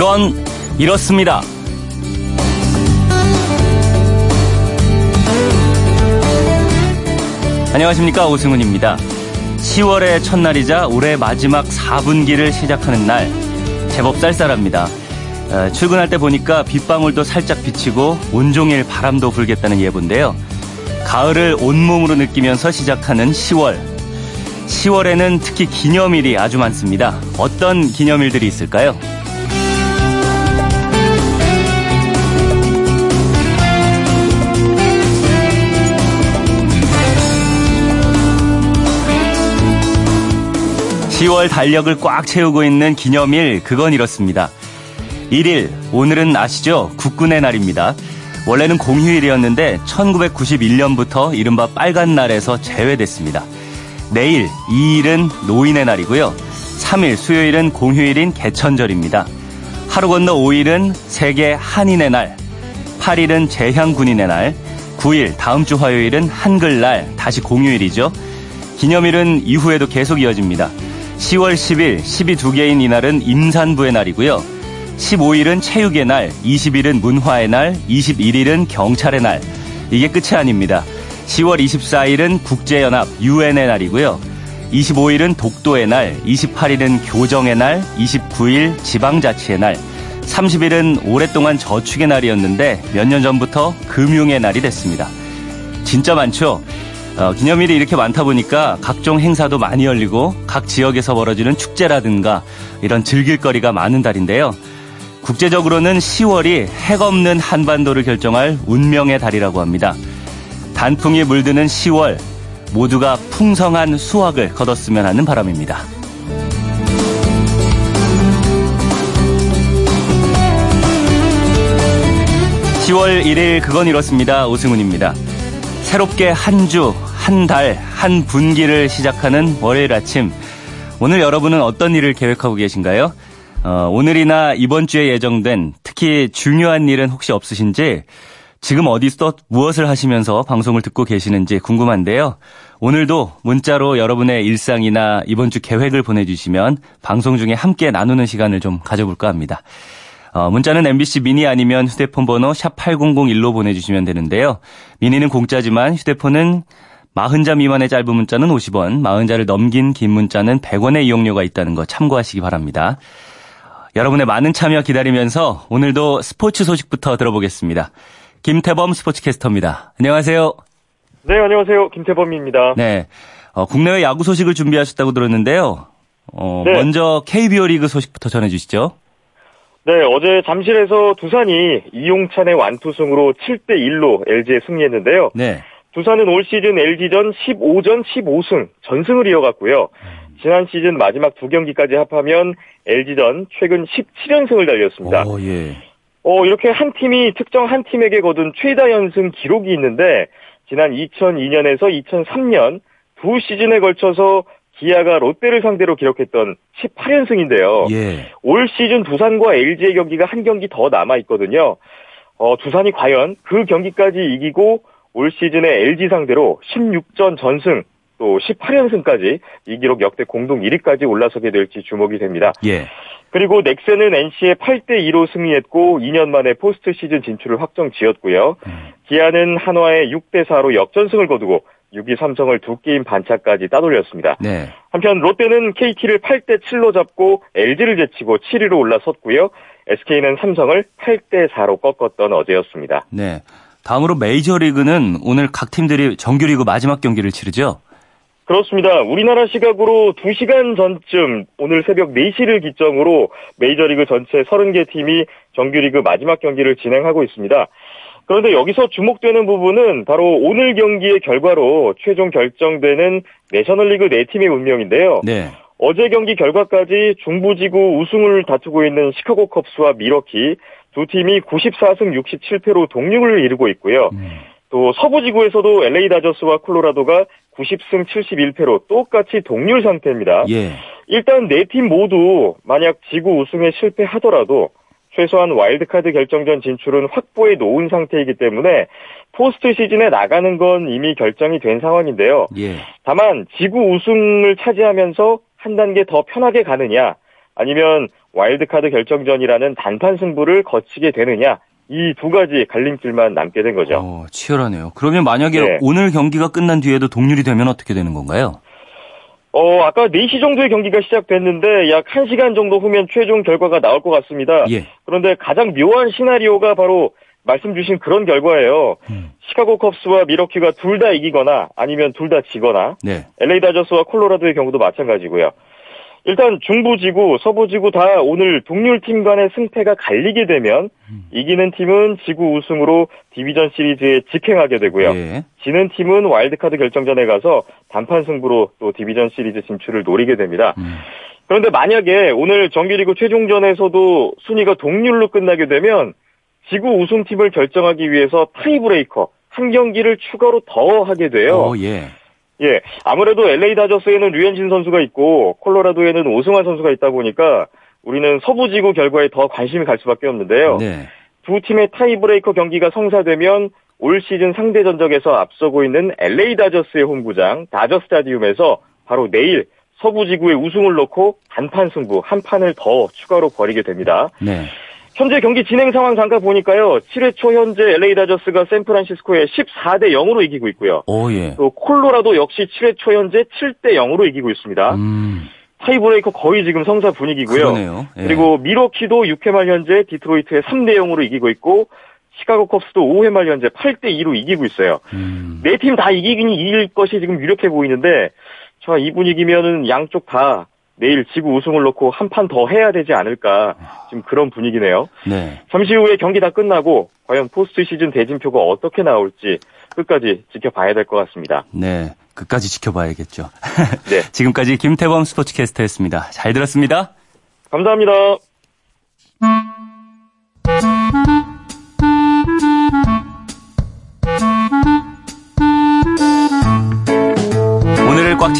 그건 이렇습니다. 안녕하십니까 오승훈입니다. 10월의 첫날이자 올해 마지막 4분기를 시작하는 날 제법 쌀쌀합니다. 어, 출근할 때 보니까 빗방울도 살짝 비치고 온종일 바람도 불겠다는 예보인데요. 가을을 온몸으로 느끼면서 시작하는 10월. 10월에는 특히 기념일이 아주 많습니다. 어떤 기념일들이 있을까요? 10월 달력을 꽉 채우고 있는 기념일, 그건 이렇습니다. 1일, 오늘은 아시죠? 국군의 날입니다. 원래는 공휴일이었는데 1991년부터 이른바 빨간 날에서 제외됐습니다. 내일, 2일은 노인의 날이고요. 3일, 수요일은 공휴일인 개천절입니다. 하루 건너 5일은 세계 한인의 날, 8일은 재향군인의 날, 9일, 다음 주 화요일은 한글날, 다시 공휴일이죠. 기념일은 이후에도 계속 이어집니다. 10월 10일, 12두 개인 이날은 임산부의 날이고요. 15일은 체육의 날, 20일은 문화의 날, 21일은 경찰의 날. 이게 끝이 아닙니다. 10월 24일은 국제연합 UN의 날이고요. 25일은 독도의 날, 28일은 교정의 날, 29일 지방자치의 날, 30일은 오랫동안 저축의 날이었는데 몇 년 전부터 금융의 날이 됐습니다. 진짜 많죠? 어, 기념일이 이렇게 많다 보니까 각종 행사도 많이 열리고 각 지역에서 벌어지는 축제라든가 이런 즐길거리가 많은 달인데요. 국제적으로는 10월이 핵 없는 한반도를 결정할 운명의 달이라고 합니다. 단풍이 물드는 10월 모두가 풍성한 수확을 거뒀으면 하는 바람입니다. 10월 1일 그건 이렇습니다. 오승훈입니다. 새롭게 한 주, 한 달, 한 분기를 시작하는 월요일 아침. 오늘 여러분은 어떤 일을 계획하고 계신가요? 어, 오늘이나 이번 주에 예정된 특히 중요한 일은 혹시 없으신지 지금 어디서 무엇을 하시면서 방송을 듣고 계시는지 궁금한데요. 오늘도 문자로 여러분의 일상이나 이번 주 계획을 보내주시면 방송 중에 함께 나누는 시간을 좀 가져볼까 합니다. 어, 문자는 MBC 미니 아니면 휴대폰 번호 샵 8001로 보내주시면 되는데요. 미니는 공짜지만 휴대폰은 40자 미만의 짧은 문자는 50원, 40자를 넘긴 긴 문자는 100원의 이용료가 있다는 거 참고하시기 바랍니다. 여러분의 많은 참여 기다리면서 오늘도 스포츠 소식부터 들어보겠습니다. 김태범 스포츠캐스터입니다. 안녕하세요. 네, 안녕하세요. 김태범입니다. 네. 어, 국내외 야구 소식을 준비하셨다고 들었는데요. 어, 네. 먼저 KBO 리그 소식부터 전해주시죠. 네, 어제 잠실에서 두산이 이용찬의 완투승으로 7대 1로 LG에 승리했는데요. 네. 두산은 올 시즌 LG전 15전 15승 전승을 이어갔고요. 지난 시즌 마지막 두 경기까지 합하면 LG전 최근 17연승을 달렸습니다. 오, 예. 어, 이렇게 한 팀이 특정 한 팀에게 거둔 최다 연승 기록이 있는데 지난 2002년에서 2003년 두 시즌에 걸쳐서 기아가 롯데를 상대로 기록했던 18연승인데요. 예. 올 시즌 두산과 LG의 경기가 한 경기 더 남아 있거든요. 어, 두산이 과연 그 경기까지 이기고 올 시즌에 LG 상대로 16전 전승 또 18연승까지 이 기록 역대 공동 1위까지 올라서게 될지 주목이 됩니다. 예. 그리고 넥센은 NC에 8대 2로 승리했고 2년 만에 포스트 시즌 진출을 확정 지었고요. 음. 기아는 한화에 6대 4로 역전승을 거두고 6위 삼성을 두 게임 반차까지 따돌렸습니다. 네. 한편 롯데는 KT를 8대 7로 잡고 LG를 제치고 7위로 올라섰고요. SK는 삼성을 8대 4로 꺾었던 어제였습니다. 네. 다음으로 메이저리그는 오늘 각 팀들이 정규리그 마지막 경기를 치르죠. 그렇습니다. 우리나라 시각으로 2시간 전쯤 오늘 새벽 4시를 기점으로 메이저리그 전체 30개 팀이 정규리그 마지막 경기를 진행하고 있습니다. 그런데 여기서 주목되는 부분은 바로 오늘 경기의 결과로 최종 결정되는 내셔널리그 4팀의 운명인데요. 네. 어제 경기 결과까지 중부지구 우승을 다투고 있는 시카고 컵스와 미러키 두 팀이 94승 67패로 동률을 이루고 있고요. 음. 또 서부지구에서도 LA 다저스와 콜로라도가 90승 71패로 똑같이 동률 상태입니다. 예. 일단 네 팀 모두 만약 지구 우승에 실패하더라도 최소한 와일드카드 결정전 진출은 확보해 놓은 상태이기 때문에 포스트 시즌에 나가는 건 이미 결정이 된 상황인데요. 예. 다만 지구 우승을 차지하면서 한 단계 더 편하게 가느냐 아니면 와일드카드 결정전이라는 단판 승부를 거치게 되느냐 이 두 가지 갈림길만 남게 된 거죠. 어, 치열하네요. 그러면 만약에 네. 오늘 경기가 끝난 뒤에도 동률이 되면 어떻게 되는 건가요? 어, 아까 4시 정도의 경기가 시작됐는데 약 1시간 정도 후면 최종 결과가 나올 것 같습니다. 예. 그런데 가장 묘한 시나리오가 바로 말씀 주신 그런 결과예요. 음. 시카고 컵스와 미러키가 둘 다 이기거나 아니면 둘 다 지거나 네. LA 다저스와 콜로라도의 경우도 마찬가지고요. 일단 중부지구, 서부지구 다 오늘 동률팀 간의 승패가 갈리게 되면 음. 이기는 팀은 지구 우승으로 디비전 시리즈에 직행하게 되고요. 예. 지는 팀은 와일드카드 결정전에 가서 단판 승부로 또 division series 진출을 노리게 됩니다. 음. 그런데 만약에 오늘 정규리그 최종전에서도 순위가 동률로 끝나게 되면 지구 우승팀을 결정하기 위해서 tiebreaker 한 경기를 추가로 더 하게 돼요. 오, 예. 예, 아무래도 LA 다저스에는 류현진 선수가 있고 콜로라도에는 오승환 선수가 있다 보니까 우리는 서부 지구 결과에 더 관심이 갈 수밖에 없는데요. 네. 두 팀의 tiebreaker 경기가 성사되면 올 시즌 상대 전적에서 앞서고 있는 LA 다저스의 홈구장 다저 스타디움에서 바로 내일 서부 지구의 우승을 놓고 단판 승부 한 판을 더 추가로 벌이게 됩니다. 네. 현재 경기 진행 상황 잠깐 보니까요. 7회 초 현재 LA 다저스가 샌프란시스코에 14대 0으로 이기고 있고요. 오, 예. 또 콜로라도 역시 7회 초 현재 7대 0으로 이기고 있습니다. 음. tiebreaker 거의 지금 성사 분위기고요. 예. 그리고 밀워키도 6회 말 현재 디트로이트에 3대 0으로 이기고 있고 시카고 컵스도 5회 말 현재 8대 2로 이기고 있어요. 음. 네팀 다 이기긴 이길 것이 지금 유력해 보이는데 저 이 분위기면은 양쪽 다 내일 지구 우승을 놓고 한 판 더 해야 되지 않을까 지금 그런 분위기네요. 네. 잠시 후에 경기 다 끝나고 과연 포스트 시즌 대진표가 어떻게 나올지 끝까지 지켜봐야 될 것 같습니다. 네, 끝까지 지켜봐야겠죠. 네. 지금까지 김태범 스포츠캐스터였습니다. 잘 들었습니다. 감사합니다.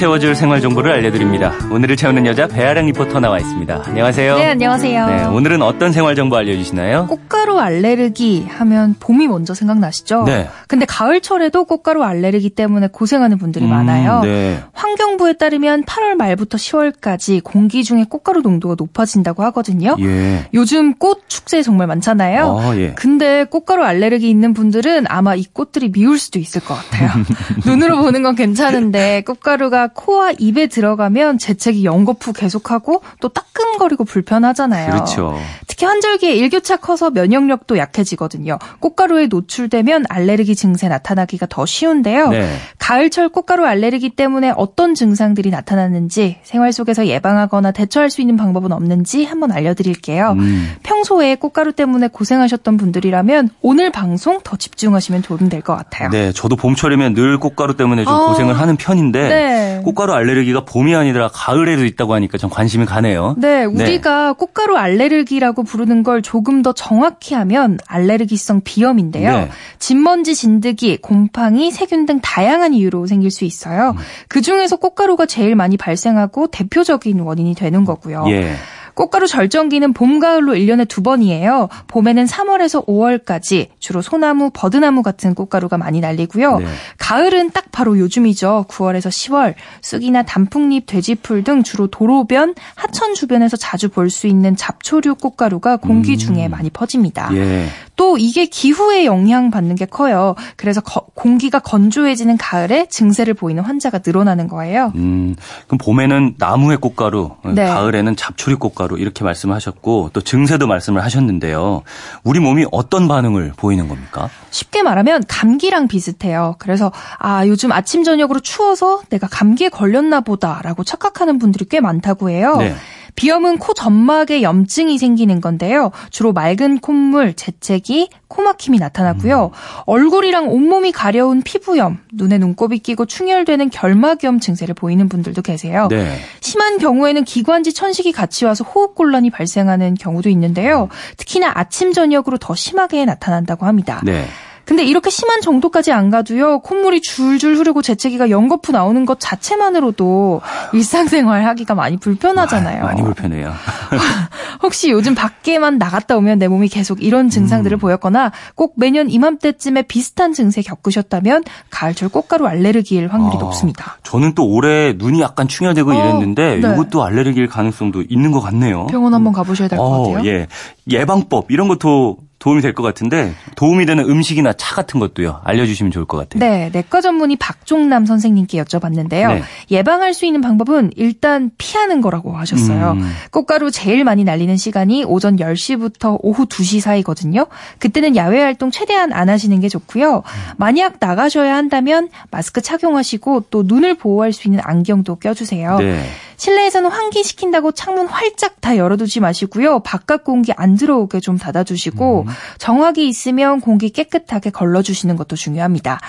채워줄 생활 정보를 알려드립니다. 오늘을 채우는 여자 배아량 리포터 나와 있습니다. 안녕하세요. 네, 안녕하세요. 네, 오늘은 어떤 생활 정보 알려주시나요? 꽃가루 알레르기 하면 봄이 먼저 생각나시죠? 네. 근데 가을철에도 꽃가루 알레르기 때문에 고생하는 분들이 음, 많아요. 네. 환경부에 따르면 8월 말부터 10월까지 공기 중에 꽃가루 농도가 높아진다고 하거든요. 예. 요즘 꽃 축제 정말 많잖아요. 아, 예. 근데 꽃가루 알레르기 있는 분들은 아마 이 꽃들이 미울 수도 있을 것 같아요. 눈으로 보는 건 괜찮은데 꽃가루 가루가 코와 입에 들어가면 재채기 연거푸 계속하고 또 따끔거리고 불편하잖아요. 그렇죠. 특히 환절기에 일교차 커서 면역력도 약해지거든요. 꽃가루에 노출되면 알레르기 증세 나타나기가 더 쉬운데요. 네. 가을철 꽃가루 알레르기 때문에 어떤 증상들이 나타나는지 생활 속에서 예방하거나 대처할 수 있는 방법은 없는지 한번 알려드릴게요. 음. 평소에 꽃가루 때문에 고생하셨던 분들이라면 오늘 방송 더 집중하시면 도움 될 것 같아요. 네, 저도 봄철이면 늘 꽃가루 때문에 좀 어, 고생을 하는 편인데 네. 네. 꽃가루 알레르기가 봄이 아니라 가을에도 있다고 하니까 좀 관심이 가네요. 네, 네. 우리가 네. 꽃가루 알레르기라고 부르는 걸 조금 더 정확히 하면 알레르기성 비염인데요. 네. 진먼지 진드기, 곰팡이, 세균 등 다양한 이유로 생길 수 있어요. 음. 그 중에서 꽃가루가 제일 많이 발생하고 대표적인 원인이 되는 거고요. 예. 꽃가루 절정기는 봄, 가을로 1년에 두 번이에요. 봄에는 3월에서 5월까지 주로 소나무, 버드나무 같은 꽃가루가 많이 날리고요. 네. 가을은 딱 바로 요즘이죠. 9월에서 10월 쑥이나 단풍잎, 돼지풀 등 주로 도로변, 하천 주변에서 자주 볼 수 있는 잡초류 꽃가루가 공기 음. 중에 많이 퍼집니다. 예. 또 이게 기후에 영향받는 게 커요. 그래서 거, 공기가 건조해지는 가을에 증세를 보이는 환자가 늘어나는 거예요. 음, 그럼 봄에는 나무의 꽃가루, 네. 가을에는 잡초류 꽃가루 이렇게 말씀하셨고 또 증세도 말씀을 하셨는데요. 우리 몸이 어떤 반응을 보이는 겁니까? 쉽게 말하면 감기랑 비슷해요. 그래서 아 요즘 아침 저녁으로 추워서 내가 감기에 걸렸나 보다라고 착각하는 분들이 꽤 많다고 해요. 네. 비염은 코 점막에 염증이 생기는 건데요. 주로 맑은 콧물, 재채기, 코막힘이 나타나고요. 음. 얼굴이랑 온몸이 가려운 피부염, 눈에 눈곱이 끼고 충혈되는 결막염 증세를 보이는 분들도 계세요. 네. 심한 경우에는 기관지 천식이 같이 와서 호흡곤란이 발생하는 경우도 있는데요. 특히나 아침 저녁으로 더 심하게 나타난다고 합니다. 네. 근데 이렇게 심한 정도까지 안 가도요. 콧물이 줄줄 흐르고 재채기가 연거푸 나오는 것 자체만으로도 일상생활 하기가 많이 불편하잖아요. 아, 많이 불편해요. 혹시 요즘 밖에만 나갔다 오면 내 몸이 계속 이런 증상들을 음. 보였거나 꼭 매년 이맘때쯤에 비슷한 증세 겪으셨다면 가을철 꽃가루 알레르기일 확률이 아, 높습니다. 저는 또 올해 눈이 약간 충혈되고 어, 이랬는데 네. 이것도 알레르기일 가능성도 있는 것 같네요. 병원 한번 가보셔야 될것 어, 같아요. 예. 예방법 이런 것도 도움이 될 것 같은데 도움이 되는 음식이나 차 같은 것도요 알려주시면 좋을 것 같아요. 네, 내과 전문의 박종남 선생님께 여쭤봤는데요. 네. 예방할 수 있는 방법은 일단 피하는 거라고 하셨어요. 음. 꽃가루 제일 많이 날리는 시간이 오전 10시부터 오후 2시 사이거든요. 그때는 야외 활동 최대한 안 하시는 게 좋고요. 만약 나가셔야 한다면 마스크 착용하시고 또 눈을 보호할 수 있는 안경도 껴주세요. 네. 실내에서는 환기시킨다고 창문 활짝 다 열어두지 마시고요. 바깥 공기 안 들어오게 좀 닫아주시고 음. 정화기 있으면 공기 깨끗하게 걸러주시는 것도 중요합니다.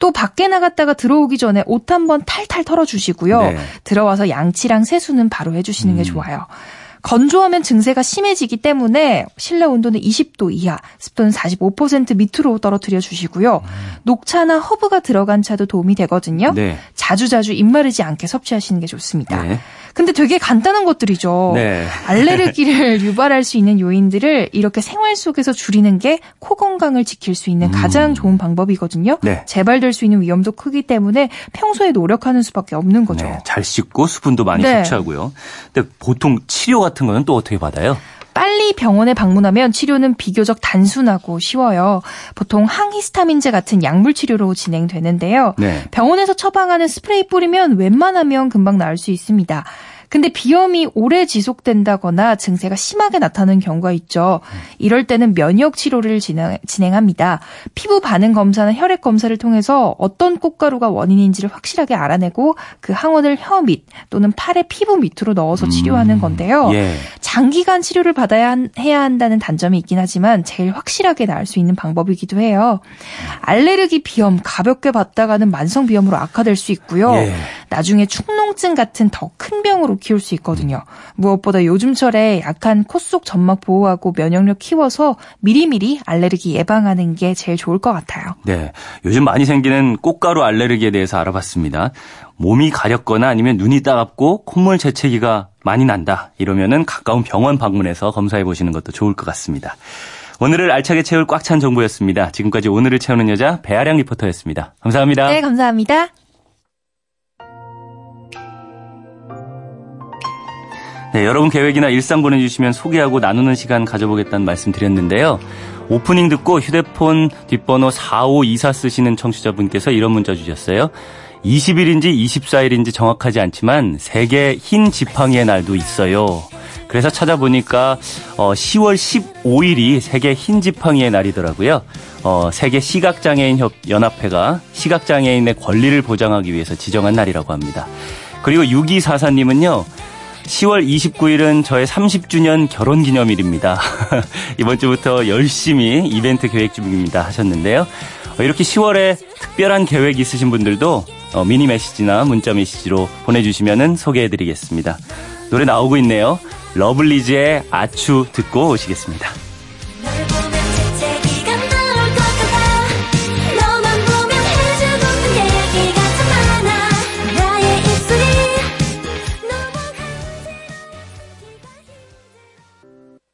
또 밖에 나갔다가 들어오기 전에 옷 한번 탈탈 털어주시고요. 네. 들어와서 양치랑 세수는 바로 해주시는 게 음. 좋아요. 건조하면 증세가 심해지기 때문에 실내 온도는 20도 이하, 습도는 45% 밑으로 떨어뜨려 주시고요. 음. 녹차나 허브가 들어간 차도 도움이 되거든요. 네. 자주자주 입 마르지 않게 섭취하시는 게 좋습니다. 네. 근데 되게 간단한 것들이죠. 네. 알레르기를 유발할 수 있는 요인들을 이렇게 생활 속에서 줄이는 게 코 건강을 지킬 수 있는 가장 음. 좋은 방법이거든요. 네. 재발될 수 있는 위험도 크기 때문에 평소에 노력하는 수밖에 없는 거죠. 네. 잘 씻고 수분도 많이 네. 섭취하고요. 근데 보통 치료 같은 거는 또 어떻게 받아요? 빨리 병원에 방문하면 치료는 비교적 단순하고 쉬워요. 보통 항히스타민제 같은 약물 치료로 진행되는데요. 네. 병원에서 처방하는 스프레이 뿌리면 웬만하면 금방 나을 수 있습니다. 근데 비염이 오래 지속된다거나 증세가 심하게 나타나는 경우가 있죠. 이럴 때는 면역 치료를 진행, 합니다 피부 반응 검사나 혈액 검사를 통해서 어떤 꽃가루가 원인인지를 확실하게 알아내고 그 항원을 혀 밑 또는 팔의 피부 밑으로 넣어서 치료하는 음, 건데요. 예. 장기간 치료를 받아야 한, 해야 한다는 단점이 있긴 하지만 제일 확실하게 나을 수 있는 방법이기도 해요. 알레르기 비염 가볍게 받다가는 만성 비염으로 악화될 수 있고요. 예. 나중에 축농증 같은 더 큰 병으로 키울 수 있거든요. 무엇보다 요즘철에 약한 코 속 점막 보호하고 면역력 키워서 미리미리 알레르기 예방하는 게 제일 좋을 것 같아요. 네. 요즘 많이 생기는 꽃가루 알레르기에 대해서 알아봤습니다. 몸이 가렵거나 아니면 눈이 따갑고 콧물 재채기가 많이 난다. 이러면은 가까운 병원 방문해서 검사해 보시는 것도 좋을 것 같습니다. 오늘을 알차게 채울 꽉 찬 정보였습니다. 지금까지 오늘을 채우는 여자 배아량 리포터였습니다. 감사합니다. 네, 감사합니다. 네, 여러분 계획이나 일상 보내주시면 소개하고 나누는 시간 가져보겠다는 말씀 드렸는데요. 오프닝 듣고 휴대폰 뒷번호 4524 쓰시는 청취자분께서 이런 문자 주셨어요. 20일인지 24일인지 정확하지 않지만 세계 흰 지팡이의 날도 있어요. 그래서 찾아보니까 어, 10월 15일이 세계 흰 지팡이의 날이더라고요. 어, 세계 시각장애인 협 연합회가 시각장애인의 권리를 보장하기 위해서 지정한 날이라고 합니다. 그리고 6244님은요. 10월 29일은 저의 30주년 결혼 기념일입니다. 이번 주부터 열심히 이벤트 계획 중입니다 하셨는데요. 어, 이렇게 10월에 특별한 계획 있으신 분들도 어, 미니 메시지나 문자 메시지로 보내주시면 소개해드리겠습니다. 노래 나오고 있네요. 러블리즈의 아추 듣고 오시겠습니다.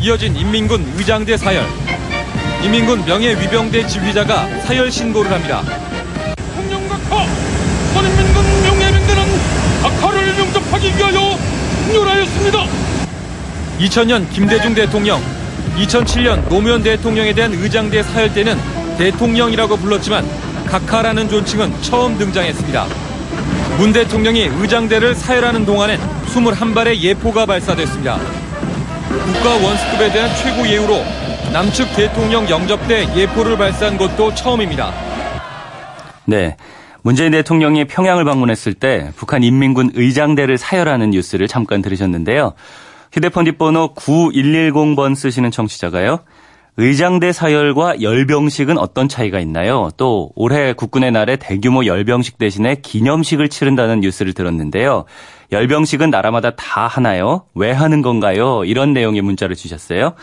이어진 인민군 의장대 사열. 인민군 명예위병대 지휘자가 사열 신고를 합니다. 홍영각하! 선인민군 명예위병대는 각하를 영접하기 위하여 승렬하였습니다. 2000년 김대중 대통령, 2007년 노무현 대통령에 대한 의장대 사열 때는 대통령이라고 불렀지만 각하라는 존칭은 처음 등장했습니다. 문 대통령이 의장대를 사열하는 동안엔 21발의 예포가 발사됐습니다. 국가 원수급에 대한 최고 예우로 남측 대통령 영접 때 예포를 발사한 것도 처음입니다. 네. 문재인 대통령이 평양을 방문했을 때 북한 인민군 의장대를 사열하는 뉴스를 잠깐 들으셨는데요. 휴대폰 뒷번호 9110번 쓰시는 청취자가요. 의장대 사열과 열병식은 어떤 차이가 있나요? 또 올해 국군의 날에 대규모 열병식 대신에 기념식을 치른다는 뉴스를 들었는데요. 열병식은 나라마다 다 하나요? 왜 하는 건가요? 이런 내용의 문자를 주셨어요.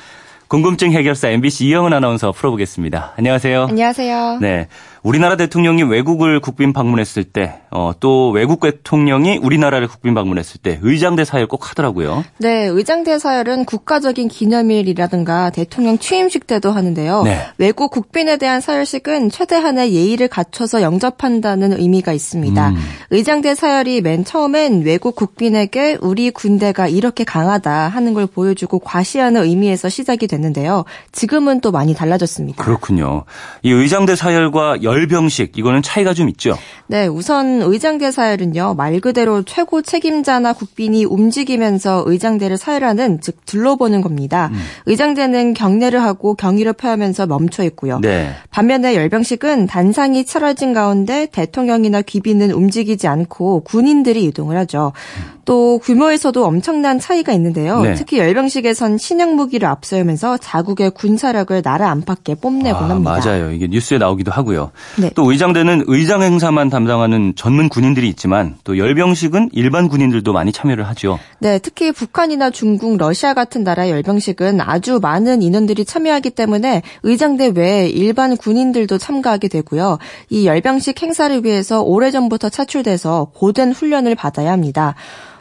궁금증 해결사 MBC 이영은 아나운서 풀어보겠습니다. 안녕하세요. 안녕하세요. 네. 우리나라 대통령이 외국을 국빈 방문했을 때, 어, 또 외국 대통령이 우리나라를 국빈 방문했을 때 의장대 사열 꼭 하더라고요. 네, 의장대 사열은 국가적인 기념일이라든가 대통령 취임식 때도 하는데요. 네. 외국 국빈에 대한 사열식은 최대한의 예의를 갖춰서 영접한다는 의미가 있습니다. 음. 의장대 사열이 맨 처음엔 외국 국빈에게 우리 군대가 이렇게 강하다 하는 걸 보여주고 과시하는 의미에서 시작이 됐는데요. 지금은 또 많이 달라졌습니다. 그렇군요. 이 의장대 사열과 열 열병식 이거는 차이가 좀 있죠. 네, 우선 의장대 사열은요 말 그대로 최고 책임자나 국빈이 움직이면서 의장대를 사열하는 즉 둘러보는 겁니다. 음. 의장대는 경례를 하고 경의를 표하면서 멈춰 있고요. 네. 반면에 열병식은 단상이 차려진 가운데 대통령이나 귀빈은 움직이지 않고 군인들이 이동을 하죠. 음. 또 규모에서도 엄청난 차이가 있는데요. 네. 특히 열병식에선 신형 무기를 앞세우면서 자국의 군사력을 나라 안팎에 뽐내곤 아, 합니다. 맞아요. 이게 뉴스에 나오기도 하고요. 네. 또 의장대는 의장 행사만 담당하는 전문 군인들이 있지만 또 열병식은 일반 군인들도 많이 참여를 하죠. 네, 특히 북한이나 중국, 러시아 같은 나라의 열병식은 아주 많은 인원들이 참여하기 때문에 의장대 외에 일반 군인들도 참가하게 되고요. 이 열병식 행사를 위해서 오래전부터 차출돼서 고된 훈련을 받아야 합니다.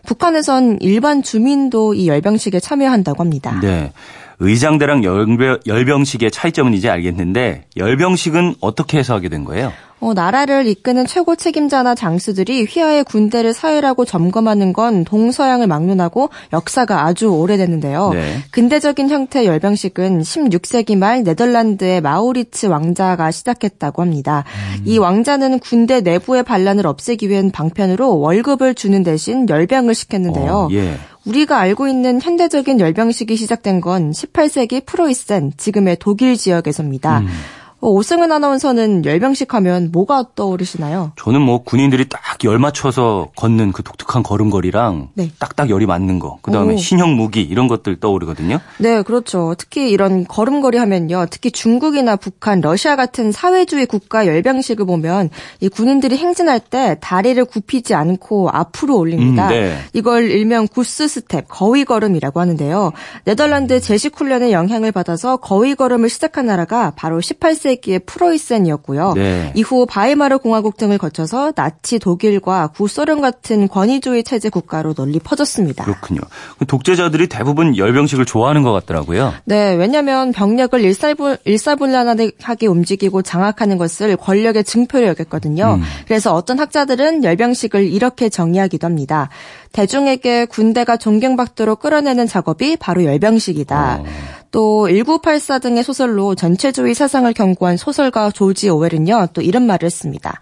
북한에선 일반 주민도 이 열병식에 참여한다고 합니다. 네. 의장대랑 열병식의 차이점은 이제 알겠는데 열병식은 어떻게 해서 하게 된 거예요? 어, 나라를 이끄는 최고 책임자나 장수들이 휘하의 군대를 사열하고 점검하는 건 동서양을 막론하고 역사가 아주 오래됐는데요. 네. 근대적인 형태의 열병식은 16세기 말 네덜란드의 마우리츠 왕자가 시작했다고 합니다. 음. 이 왕자는 군대 내부의 반란을 없애기 위한 방편으로 월급을 주는 대신 열병을 시켰는데요. 어, 예. 우리가 알고 있는 현대적인 열병식이 시작된 건 18세기 프로이센, 지금의 독일 지역에서입니다. 음. 어, 오승은 아나운서는 열병식 하면 뭐가 떠오르시나요? 저는 뭐 군인들이 딱 열 맞춰서 걷는 그 독특한 걸음걸이랑 네. 딱딱 열이 맞는 거, 그 다음에 신형 무기 이런 것들 떠오르거든요. 네, 그렇죠. 특히 이런 걸음걸이 하면요. 특히 중국이나 북한, 러시아 같은 사회주의 국가 열병식을 보면 이 군인들이 행진할 때 다리를 굽히지 않고 앞으로 올립니다. 음, 네. 이걸 일명 goose step, 거위 걸음이라고 하는데요. 네덜란드 제식 훈련의 영향을 받아서 거위 걸음을 시작한 나라가 바로 18세기 19세기의 프로이센이었고요. 네. 이후 바이마르 공화국 등을 거쳐서 나치 독일과 구소련 같은 권위주의 체제 국가로 널리 퍼졌습니다. 그렇군요. 그 독재자들이 대부분 열병식을 좋아하는 것 같더라고요. 네, 왜냐하면 병력을 일사분, 일사분란하게 움직이고 장악하는 것을 권력의 증표로 여겼거든요. 음. 그래서 어떤 학자들은 열병식을 이렇게 정의하기도 합니다. 대중에게 군대가 존경받도록 끌어내는 작업이 바로 열병식이다. 어. 또 1984 등의 소설로 전체주의 사상을 경고한 소설가 조지 오웰은요, 또 이런 말을 했습니다.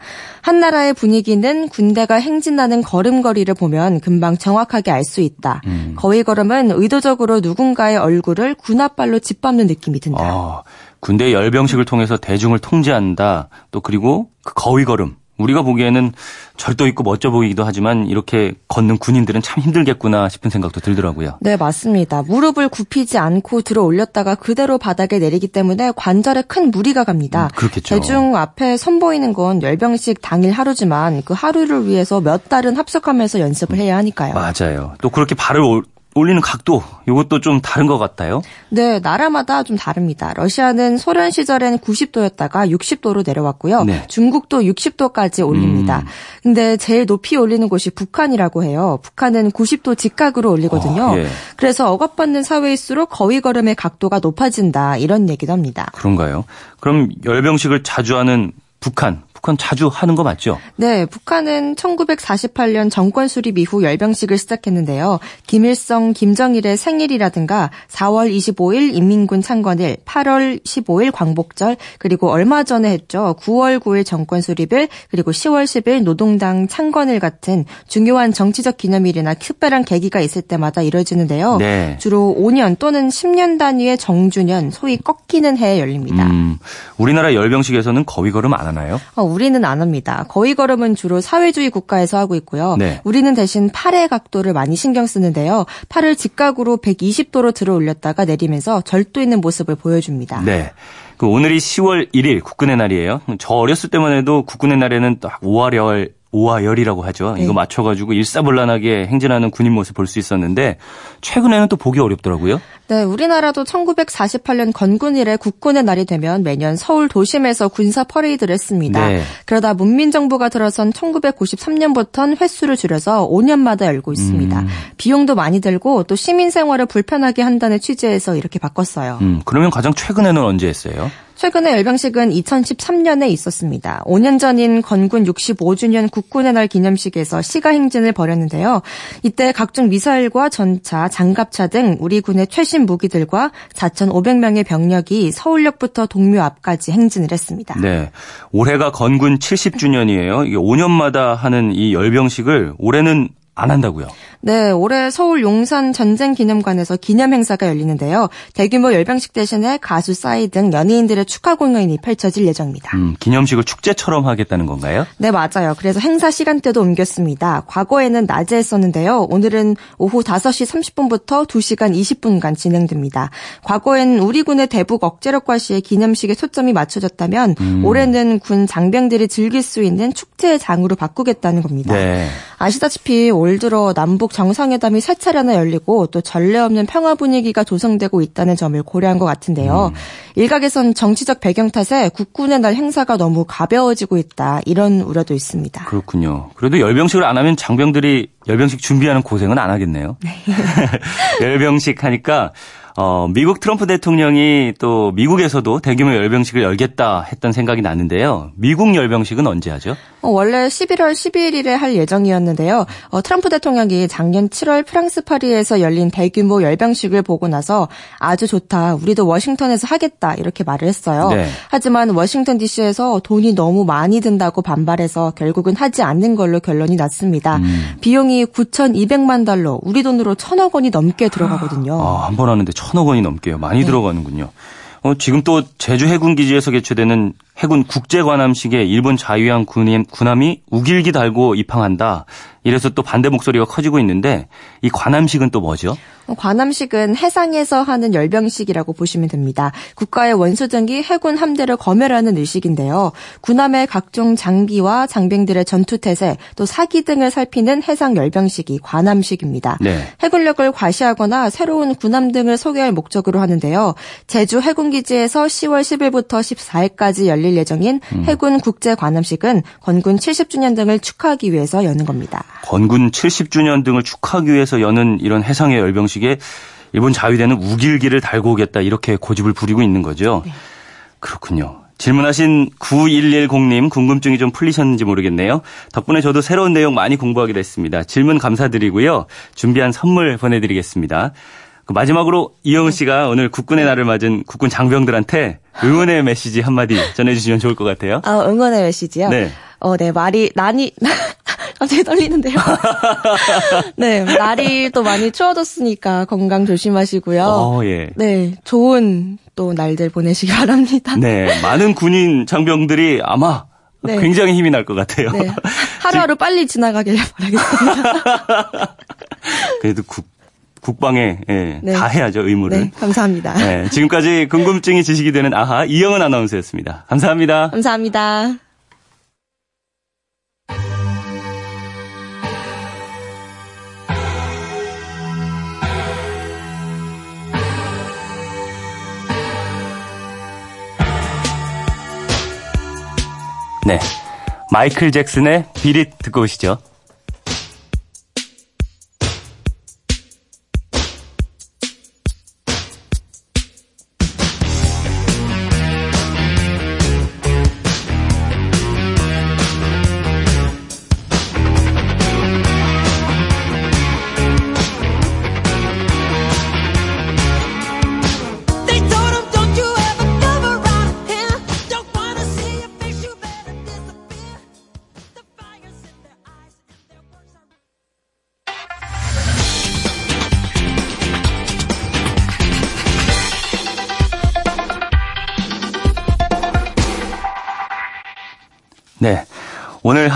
한 나라의 분위기는 군대가 행진하는 걸음걸이를 보면 금방 정확하게 알 수 있다. 음. 거위 걸음은 의도적으로 누군가의 얼굴을 군합발로 짓밟는 느낌이 든다. 아, 군대 열병식을 통해서 대중을 통제한다. 또 그리고 그 거위 걸음. 우리가 보기에는 절도 있고 멋져 보이기도 하지만 이렇게 걷는 군인들은 참 힘들겠구나 싶은 생각도 들더라고요. 네, 맞습니다. 무릎을 굽히지 않고 들어 올렸다가 그대로 바닥에 내리기 때문에 관절에 큰 무리가 갑니다. 음, 그렇겠죠. 대중 앞에 선보이는 건 열병식 당일 하루지만 그 하루를 위해서 몇 달은 합숙하면서 연습을 해야 하니까요. 맞아요. 또 그렇게 발을 올리는 각도 이것도 좀 다른 것 같아요. 네, 나라마다 좀 다릅니다. 러시아는 소련 시절엔 90도였다가 60도로 내려왔고요. 네. 중국도 60도까지 올립니다. 음. 근데 제일 높이 올리는 곳이 북한이라고 해요. 북한은 90도 직각으로 올리거든요. 어, 예. 그래서 억압받는 사회일수록 거위 걸음의 각도가 높아진다 이런 얘기도 합니다. 그런가요? 그럼 열병식을 자주 하는 북한 북한 자주 하는 거 맞죠? 네, 북한은 1948년 정권 수립 이후 열병식을 시작했는데요. 김일성, 김정일의 생일이라든가 4월 25일 인민군 창건일, 8월 15일 광복절, 그리고 얼마 전에 했죠. 9월 9일 정권 수립일, 그리고 10월 10일 노동당 창건일 같은 중요한 정치적 기념일이나 특별한 계기가 있을 때마다 이뤄지는데요. 네. 주로 5년 또는 10년 단위의 정주년, 소위 꺾이는 해에 열립니다. 음, 우리나라 열병식에서는 거위 걸음 안 하나요? 어, 우리는 안 합니다. 거위 걸음은 주로 사회주의 국가에서 하고 있고요. 네. 우리는 대신 팔의 각도를 많이 신경 쓰는데요. 팔을 직각으로 120도로 들어 올렸다가 내리면서 절도 있는 모습을 보여줍니다. 네. 그 오늘이 10월 1일 국군의 날이에요. 저 어렸을 때만 해도 국군의 날에는 딱 5월열 오화열이라고 하죠. 네. 이거 맞춰가지고 일사불란하게 행진하는 군인 모습 볼 수 있었는데 최근에는 또 보기 어렵더라고요. 네, 우리나라도 1948년 건군 이래 국군의 날이 되면 매년 서울 도심에서 군사 퍼레이드를 했습니다. 네. 그러다 문민정부가 들어선 1993년부터는 횟수를 줄여서 5년마다 열고 있습니다. 음. 비용도 많이 들고 또 시민 생활을 불편하게 한다는 취지에서 이렇게 바꿨어요. 음, 그러면 가장 최근에는 언제 했어요? 최근에 열병식은 2013년에 있었습니다. 5년 전인 건군 65주년 국군의 날 기념식에서 시가 행진을 벌였는데요. 이때 각종 미사일과 전차, 장갑차 등 우리 군의 최신 무기들과 4,500명의 병력이 서울역부터 동묘 앞까지 행진을 했습니다. 네. 올해가 건군 70주년이에요. 이게 5년마다 하는 이 열병식을 올해는 안 한다고요? 네, 올해 서울 용산 전쟁 기념관에서 기념 행사가 열리는데요. 대규모 열병식 대신에 가수 싸이 등 연예인들의 축하 공연이 펼쳐질 예정입니다. 음, 기념식을 축제처럼 하겠다는 건가요? 네, 맞아요. 그래서 행사 시간대도 옮겼습니다. 과거에는 낮에 했었는데요. 오늘은 오후 5시 30분부터 2시간 20분간 진행됩니다. 과거엔 우리 군의 대북 억제력과 시의 기념식에 초점이 맞춰졌다면 음. 올해는 군 장병들이 즐길 수 있는 축제의 장으로 바꾸겠다는 겁니다. 네. 아시다시피 올 들어 남북 정상회담이 세 차례나 열리고 또 전례 없는 평화 분위기가 조성되고 있다는 점을 고려한 것 같은데요. 음. 일각에선 정치적 배경 탓에 국군의 날 행사가 너무 가벼워지고 있다 이런 우려도 있습니다. 그렇군요. 그래도 열병식을 안 하면 장병들이 열병식 준비하는 고생은 안 하겠네요. 네. 열병식 하니까 어, 미국 트럼프 대통령이 또 미국에서도 대규모 열병식을 열겠다 했던 생각이 나는데요. 미국 열병식은 언제 하죠? 어, 원래 11월 11일에 할 예정이었는데요. 어, 트럼프 대통령이 작년 7월 프랑스 파리에서 열린 대규모 열병식을 보고 나서 아주 좋다. 우리도 워싱턴에서 하겠다. 이렇게 말을 했어요. 네. 하지만 워싱턴 DC에서 돈이 너무 많이 든다고 반발해서 결국은 하지 않는 걸로 결론이 났습니다. 음. 비용이 9,200만 달러, 우리 돈으로 1,000억 원이 넘게 들어가거든요. 아, 한 번 하는데 천억 원이 넘게요. 많이 네. 들어가는군요. 어, 지금 또 제주 해군 기지에서 개최되는 해군 국제관함식에 일본 자유한 군인, 군함이 우길기 달고 입항한다. 이래서 또 반대 목소리가 커지고 있는데 이 관함식은 또 뭐죠? 관함식은 해상에서 하는 열병식이라고 보시면 됩니다. 국가의 원수등기 해군 함대를 검열하는 의식인데요. 군함의 각종 장비와 장병들의 전투태세, 또 사기 등을 살피는 해상 열병식이 관함식입니다. 네. 해군력을 과시하거나 새로운 군함 등을 소개할 목적으로 하는데요. 제주 해군기지에서 10월 10일부터 14일까지 열릴 예정인 음. 해군 국제 관함식은 건군 70주년 등을 축하하기 위해서 여는 겁니다. 건군 70주년 등을 축하하기 위해서 여는 이런 해상의 열병식에 일본 자위대는 우길기를 달고 오겠다 이렇게 고집을 부리고 있는 거죠. 네. 그렇군요. 질문하신 9110님 궁금증이 좀 풀리셨는지 모르겠네요. 덕분에 저도 새로운 내용 많이 공부하게 됐습니다. 질문 감사드리고요. 준비한 선물 보내드리겠습니다. 그 마지막으로 이영은 씨가 오늘 국군의 날을 맞은 국군 장병들한테 응원의 메시지 한마디 전해주시면 좋을 것 같아요. 아, 응원의 메시지요? 네. 어, 네, 말이, 난이, 갑자기 떨리는데요. 네, 날이 또 많이 추워졌으니까 건강 조심하시고요. 어, 예. 네, 좋은 또 날들 보내시기 바랍니다. 네, 많은 군인 장병들이 아마 네. 굉장히 힘이 날 것 같아요. 네. 하루하루 빨리 지나가길 바라겠습니다. 그래도 국, 국방에 예, 네. 다 해야죠 의무를. 네, 감사합니다. 네, 지금까지 궁금증이 지식이 되는 아하 이영은 아나운서였습니다. 감사합니다. 감사합니다. 네. 마이클 잭슨의 비릿 듣고 오시죠.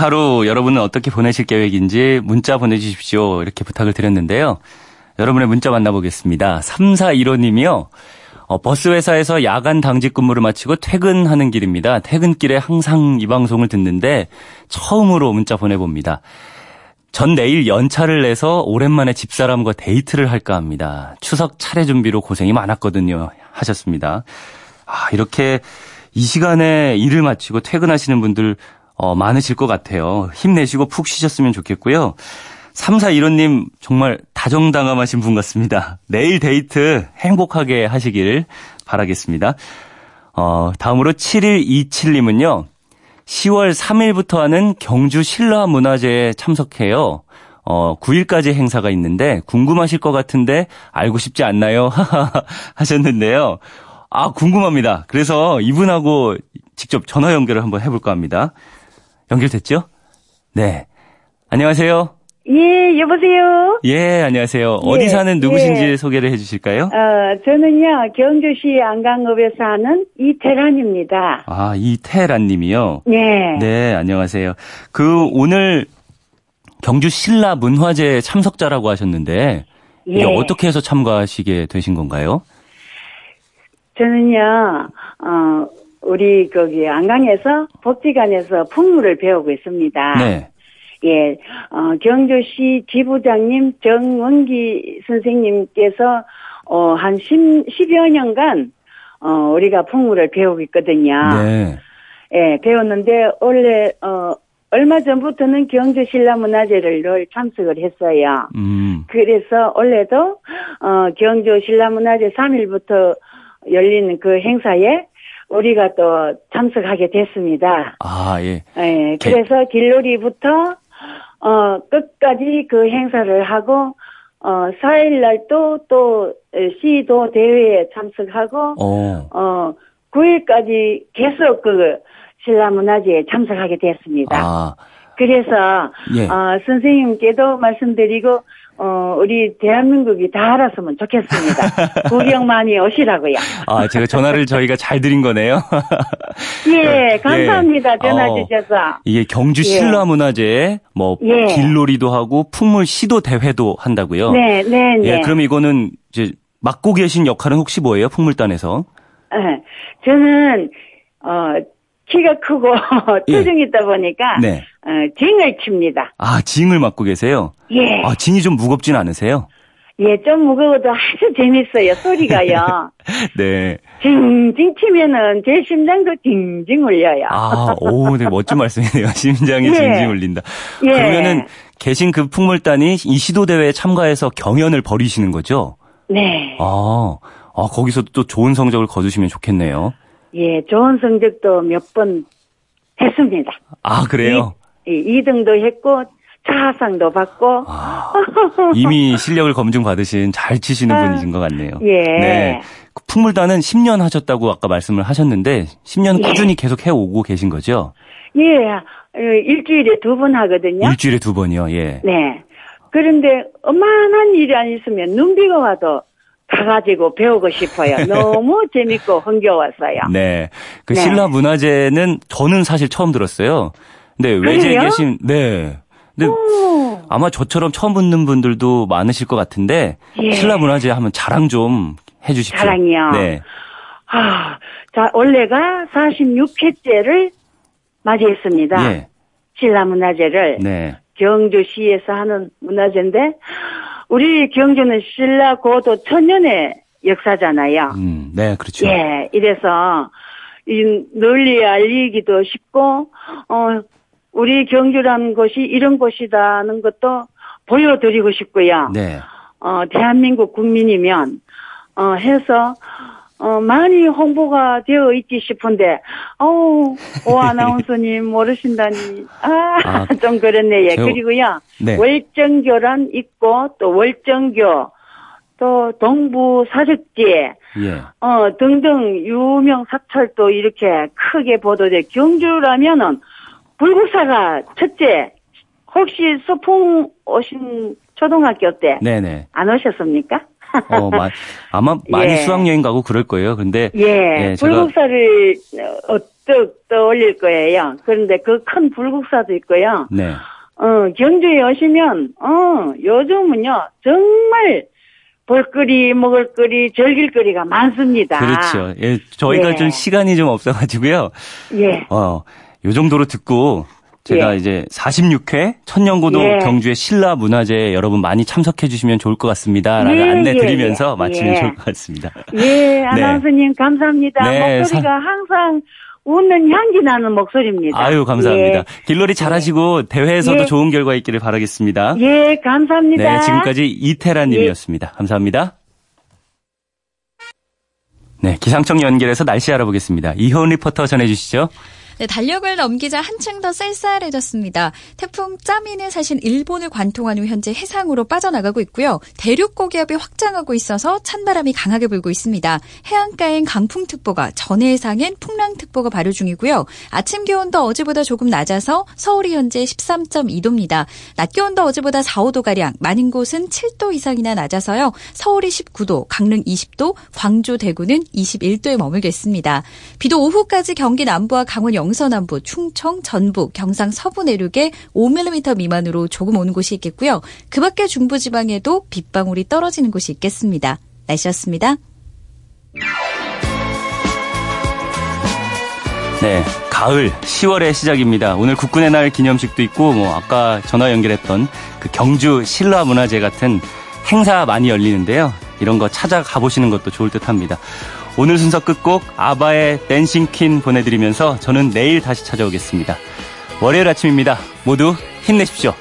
하루 여러분은 어떻게 보내실 계획인지 문자 보내주십시오. 이렇게 부탁을 드렸는데요. 여러분의 문자 만나보겠습니다. 3415님이요. 어, 버스 회사에서 야간 당직 근무를 마치고 퇴근하는 길입니다. 퇴근길에 항상 이 방송을 듣는데 처음으로 문자 보내봅니다. 전 내일 연차를 내서 오랜만에 집사람과 데이트를 할까 합니다. 추석 차례 준비로 고생이 많았거든요. 하셨습니다. 아, 이렇게 이 시간에 일을 마치고 퇴근하시는 분들 어, 많으실 것 같아요. 힘내시고 푹 쉬셨으면 좋겠고요. 3415님 정말 다정당함하신 분 같습니다. 내일 데이트 행복하게 하시길 바라겠습니다. 어, 다음으로 7127님은요. 10월 3일부터 하는 경주 신라 문화제에 참석해요. 어, 9일까지 행사가 있는데 궁금하실 것 같은데 알고 싶지 않나요? 하셨는데요. 아, 궁금합니다. 그래서 이분하고 직접 전화 연결을 한번 해볼까 합니다. 연결됐죠? 네. 안녕하세요. 예, 여보세요? 예, 안녕하세요. 예, 어디 사는 누구신지 예. 소개를 해 주실까요? 어, 저는요, 경주시 안강읍에 사는 이태란입니다. 아, 이태란 님이요? 네. 네, 안녕하세요. 그, 오늘 경주 신라 문화제 참석자라고 하셨는데, 예. 어떻게 해서 참가하시게 되신 건가요? 저는요, 어, 우리 거기 안강에서 복지관에서 풍물을 배우고 있습니다. 네. 예, 어, 경주시 지부장님 정원기 선생님께서 어, 한 10, 10여 년간 어, 우리가 풍물을 배우고 있거든요. 네. 예, 배웠는데 원래 어 얼마 전부터는 경주 신라문화제를 늘 참석을 했어요. 음. 그래서 원래도 어 경주 신라문화제 3일부터 열리는 그 행사에 우리가 또 참석하게 됐습니다. 아, 예. 예, 그래서 길놀이부터 어, 끝까지 그 행사를 하고, 어, 4일날 또, 또, 시도 대회에 참석하고, 어, 어 9일까지 계속 그 신라문화제에 참석하게 됐습니다. 아. 그래서, 예. 어, 선생님께도 말씀드리고, 어, 우리 대한민국이 다 알았으면 좋겠습니다. 구경 많이 오시라고요. 아, 제가 전화를 저희가 잘 드린 거네요. 예, 예, 감사합니다. 예. 전화 어, 주셔서. 이게 경주 예. 신라문화제, 뭐, 예. 길놀이도 하고, 풍물 시도 대회도 한다고요? 네, 네, 네. 예, 그럼 이거는 이제 맡고 계신 역할은 혹시 뭐예요? 풍물단에서? 예, 저는, 어, 키가 크고 체중이 예. 있다 보니까 네. 어, 징을 칩니다. 아, 징을 맡고 계세요? 예. 아, 징이 좀 무겁진 않으세요? 예, 좀 무거워도 아주 재밌어요. 소리가요. 네. 징징 치면은 제 심장도 징징 울려요. 아, 오, 네, 멋진 말씀이네요. 심장이 예. 징징 울린다. 예. 그러면은 계신 그 풍물단이 이 시도 대회에 참가해서 경연을 벌이시는 거죠? 네. 아, 아 거기서 또 좋은 성적을 거두시면 좋겠네요. 예, 좋은 성적도 몇 번 했습니다. 아, 그래요? 이, 2등도 했고, 차상도 받고. 아, 이미 실력을 검증 받으신 잘 치시는 아, 분이신 것 같네요. 예. 네. 풍물단은 10년 하셨다고 아까 말씀을 하셨는데, 10년 예. 꾸준히 계속 해오고 계신 거죠? 예. 어, 일주일에 두 번 하거든요. 일주일에 두 번이요, 예. 네. 그런데, 어마한 일이 안 있으면 눈비가 와도 가가지고 배우고 싶어요. 너무 재밌고 흥겨웠어요. 네. 그 네. 신라 문화제는 저는 사실 처음 들었어요. 네, 외지에 계신, 네. 근데 오. 아마 저처럼 처음 듣는 분들도 많으실 것 같은데, 예. 신라 문화제 하면 자랑 좀 해주십시오. 자랑이요? 네. 아, 자, 원래가 46회째를 맞이했습니다. 예. 신라 문화제를. 네. 경주시에서 하는 문화제인데, 우리 경주는 신라 고도 천년의 역사잖아요. 음, 네, 그렇죠. 예, 이래서 이 널리 알리기도 쉽고 어 우리 경주라는 곳이 이런 곳이다는 것도 보여드리고 싶고요. 네. 어 대한민국 국민이면 어 해서 어, 많이 홍보가 되어 있지 싶은데, 어우, 오 아나운서님 모르신다니, 아, 아 좀 그렇네, 예. 저, 그리고요, 네. 월정교란 있고, 또 월정교, 또 동부 사적제, 예. 어, 등등 유명 사찰도 이렇게 크게 보도돼. 경주라면은, 불국사가 첫째, 혹시 소풍 오신 초등학교 때? 네네. 안 오셨습니까? 어, 마, 아마 많이 예. 수학여행 가고 그럴 거예요. 근데 예, 예 불국사를 어, 문득 떠올릴 거예요. 그런데 그 큰 불국사도 있고요. 네. 어, 경주에 오시면, 어, 요즘은요, 정말 볼거리, 먹을거리, 즐길거리가 많습니다. 그렇죠. 예, 저희가 예. 좀 시간이 좀 없어가지고요. 예. 어, 요 정도로 듣고 제가 예. 이제 46회 천년고도 예. 경주의 신라 문화제에 여러분 많이 참석해 주시면 좋을 것 같습니다. 라는 예, 안내 예, 드리면서 예. 마치면 좋을 것 같습니다. 예, 네. 아나운서님 네. 감사합니다. 네, 목소리가 사... 항상 웃는 향기 나는 목소리입니다. 아유, 감사합니다. 예. 길놀이 잘하시고 대회에서도 예. 좋은 결과 있기를 바라겠습니다. 예, 감사합니다. 네, 지금까지 이태란 님이었습니다. 감사합니다. 네, 기상청 연결해서 날씨 알아보겠습니다. 이효은 리포터 전해주시죠. 네, 달력을 넘기자 한층 더 쌀쌀해졌습니다. 태풍 짜미는 사실 일본을 관통한 후 현재 해상으로 빠져나가고 있고요. 대륙 고기압이 확장하고 있어서 찬바람이 강하게 불고 있습니다. 해안가엔 강풍특보가, 전해상엔 풍랑특보가 발효 중이고요. 아침 기온도 어제보다 조금 낮아서 서울이 현재 13.2도입니다. 낮 기온도 어제보다 4, 5도가량, 많은 곳은 7도 이상이나 낮아서요. 서울이 19도, 강릉 20도, 광주, 대구는 21도에 머물겠습니다. 비도 오후까지 경기 남부와 강원 영 경서남부, 충청, 전북, 경상 서부 내륙에 5mm 미만으로 조금 오는 곳이 있겠고요. 그 밖에 중부지방에도 빗방울이 떨어지는 곳이 있겠습니다. 날씨였습니다. 네, 가을 10월의 시작입니다. 오늘 국군의 날 기념식도 있고 뭐 아까 전화 연결했던 그 경주 신라 문화제 같은 행사 많이 열리는데요. 이런 거 찾아가 보시는 것도 좋을 듯합니다. 오늘 순서 끝곡 아바의 댄싱 퀸 보내드리면서 저는 내일 다시 찾아오겠습니다. 월요일 아침입니다. 모두 힘내십시오.